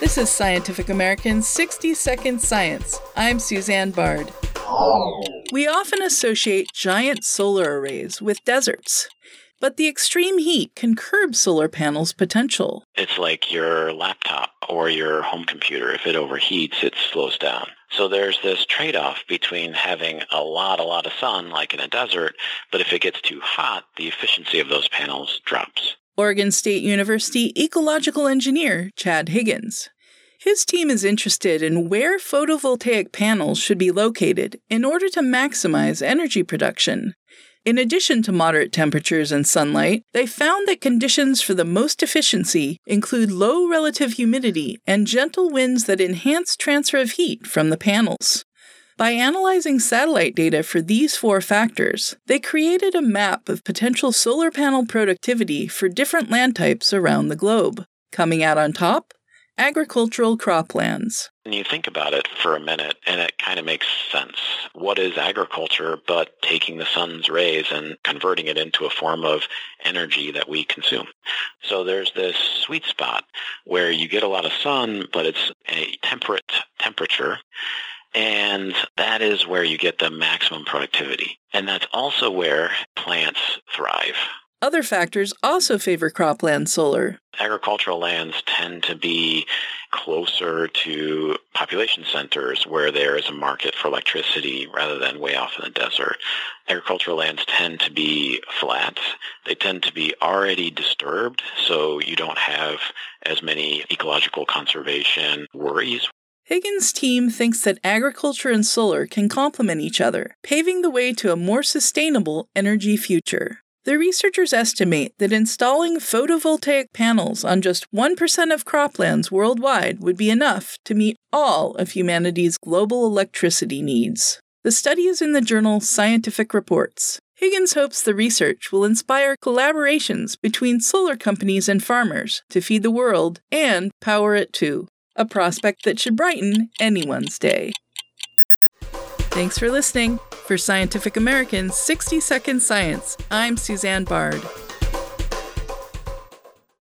This is Scientific American's 60 Second Science. I'm Susanne Bard. We often associate giant solar arrays with deserts, but the extreme heat can curb solar panels' potential. It's like your laptop or your home computer. If it overheats, it slows down. So there's this trade-off between having a lot, a lot of sun, like in a desert, but if it gets too hot, the efficiency of those panels drops. Oregon State University ecological engineer Chad Higgins. His team is interested in where photovoltaic panels should be located in order to maximize energy production. In addition to moderate temperatures and sunlight, they found that conditions for the most efficiency include low relative humidity and gentle winds that enhance transfer of heat from the panels. By analyzing satellite data for these four factors, they created a map of potential solar panel productivity for different land types around the globe. Coming out on top, agricultural croplands. And you think about it for a minute, and it kind of makes sense. What is agriculture but taking the sun's rays and converting it into a form of energy that we consume? So there's this sweet spot where you get a lot of sun, but it's a temperate temperature and that is where you get the maximum productivity. And that's also where plants thrive. Other factors also favor cropland solar. Agricultural lands tend to be closer to population centers where there is a market for electricity rather than way off in the desert. Agricultural lands tend to be flat. They tend to be already disturbed, so you don't have as many ecological conservation worries Higgins' team thinks that agriculture and solar can complement each other, paving the way to a more sustainable energy future. The researchers estimate that installing photovoltaic panels on just 1% of croplands worldwide would be enough to meet all of humanity's global electricity needs. The study is in the journal Scientific Reports. Higgins hopes the research will inspire collaborations between solar companies and farmers to feed the world and power it too a prospect that should brighten anyone's day. Thanks for listening. For Scientific American's 60 Second Science, I'm Susanne Bard.